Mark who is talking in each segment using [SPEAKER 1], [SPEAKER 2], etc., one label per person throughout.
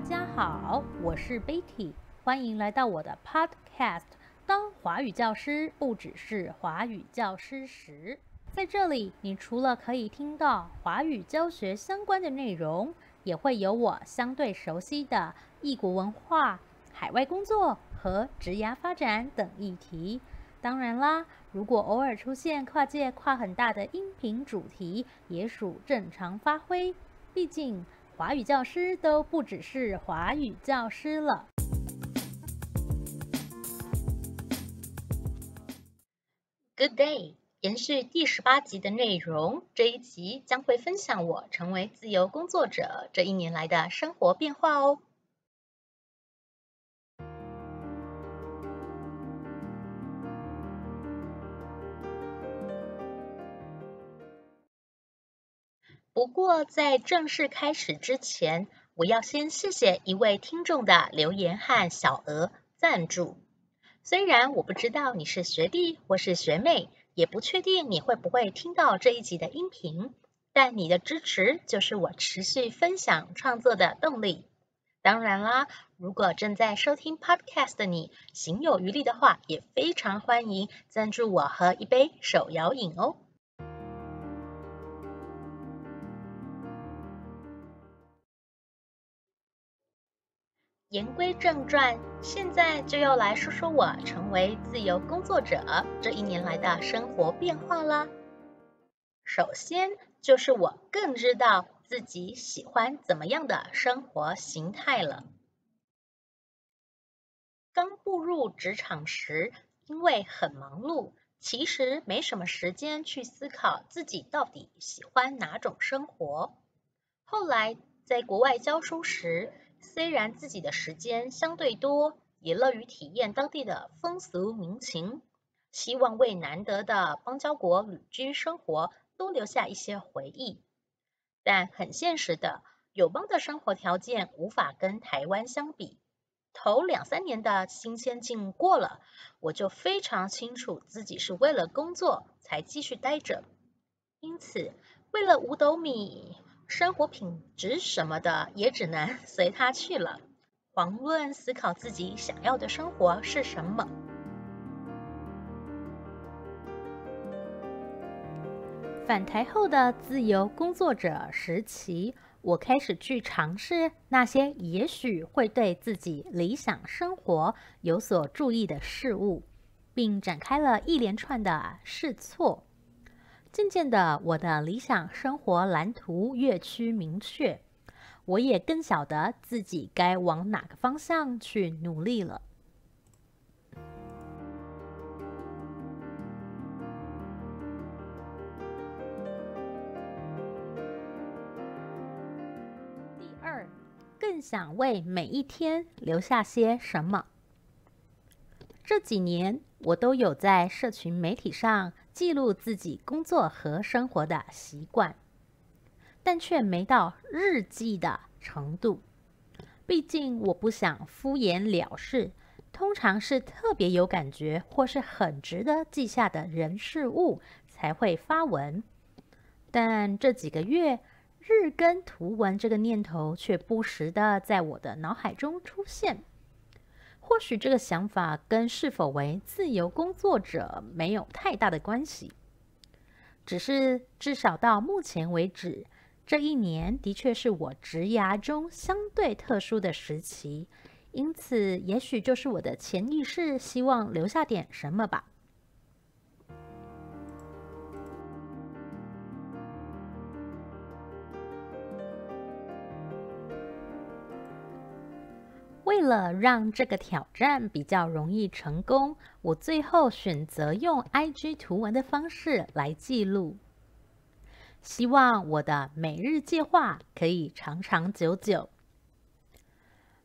[SPEAKER 1] 大家好，我是 Betty，欢迎来到我的 Podcast。当华语教师不只是华语教师时，在这里，你除了可以听到华语教学相关的内容，也会有我相对熟悉的异国文化、海外工作和职涯发展等议题。当然啦，如果偶尔出现跨界跨很大的音频主题，也属正常发挥。毕竟，华语教师都不只是华语教师了。Good day，延续第十八集的内容，这一集将会分享我成为自由工作者这一年来的生活变化哦。不过在正式开始之前，我要先谢谢一位听众的留言和小额赞助。虽然我不知道你是学弟或是学妹，也不确定你会不会听到这一集的音频，但你的支持就是我持续分享创作的动力。当然啦，如果正在收听 Podcast 的你，行有余力的话，也非常欢迎赞助我喝一杯手摇饮哦。言归正传，现在就要来说说我成为自由工作者这一年来的生活变化啦。首先就是我更知道自己喜欢怎么样的生活形态了。刚步入职场时，因为很忙碌，其实没什么时间去思考自己到底喜欢哪种生活。后来在国外教书时，虽然自己的时间相对多，也乐于体验当地的风俗民情，希望为难得的邦交国旅居生活多留下一些回忆。但很现实的，友邦的生活条件无法跟台湾相比。头两三年的新鲜劲过了，我就非常清楚自己是为了工作才继续待着。因此，为了五斗米。生活品质什么的也只能 随他去了，遑论思考自己想要的生活是什么。返台后的自由工作者时期，我开始去尝试那些也许会对自己理想生活有所注意的事物，并展开了一连串的试错。渐渐的，我的理想生活蓝图越趋明确，我也更晓得自己该往哪个方向去努力了。第二，更想为每一天留下些什么。这几年，我都有在社群媒体上。记录自己工作和生活的习惯，但却没到日记的程度。毕竟我不想敷衍了事，通常是特别有感觉或是很值得记下的人事物才会发文。但这几个月，日更图文这个念头却不时地在我的脑海中出现。或许这个想法跟是否为自由工作者没有太大的关系，只是至少到目前为止，这一年的确是我职涯中相对特殊的时期，因此也许就是我的潜意识希望留下点什么吧。为了让这个挑战比较容易成功，我最后选择用 IG 图文的方式来记录。希望我的每日计划可以长长久久。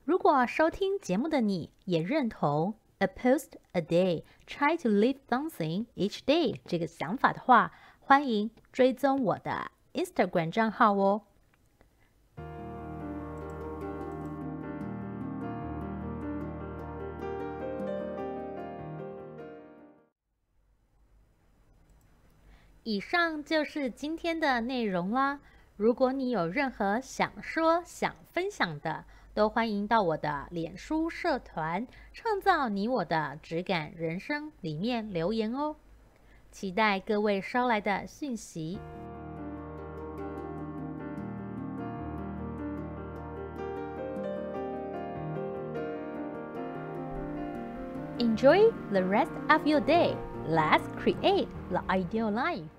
[SPEAKER 1] 如果收听节目的你也认同 “a post a day, try to live something each day” 这个想法的话，欢迎追踪我的 Instagram 账号哦。以上就是今天的内容啦。如果你有任何想说、想分享的，都欢迎到我的脸书社团“创造你我的质感人生”里面留言哦。期待各位捎来的讯息。Enjoy the rest of your day. Let's create the ideal life.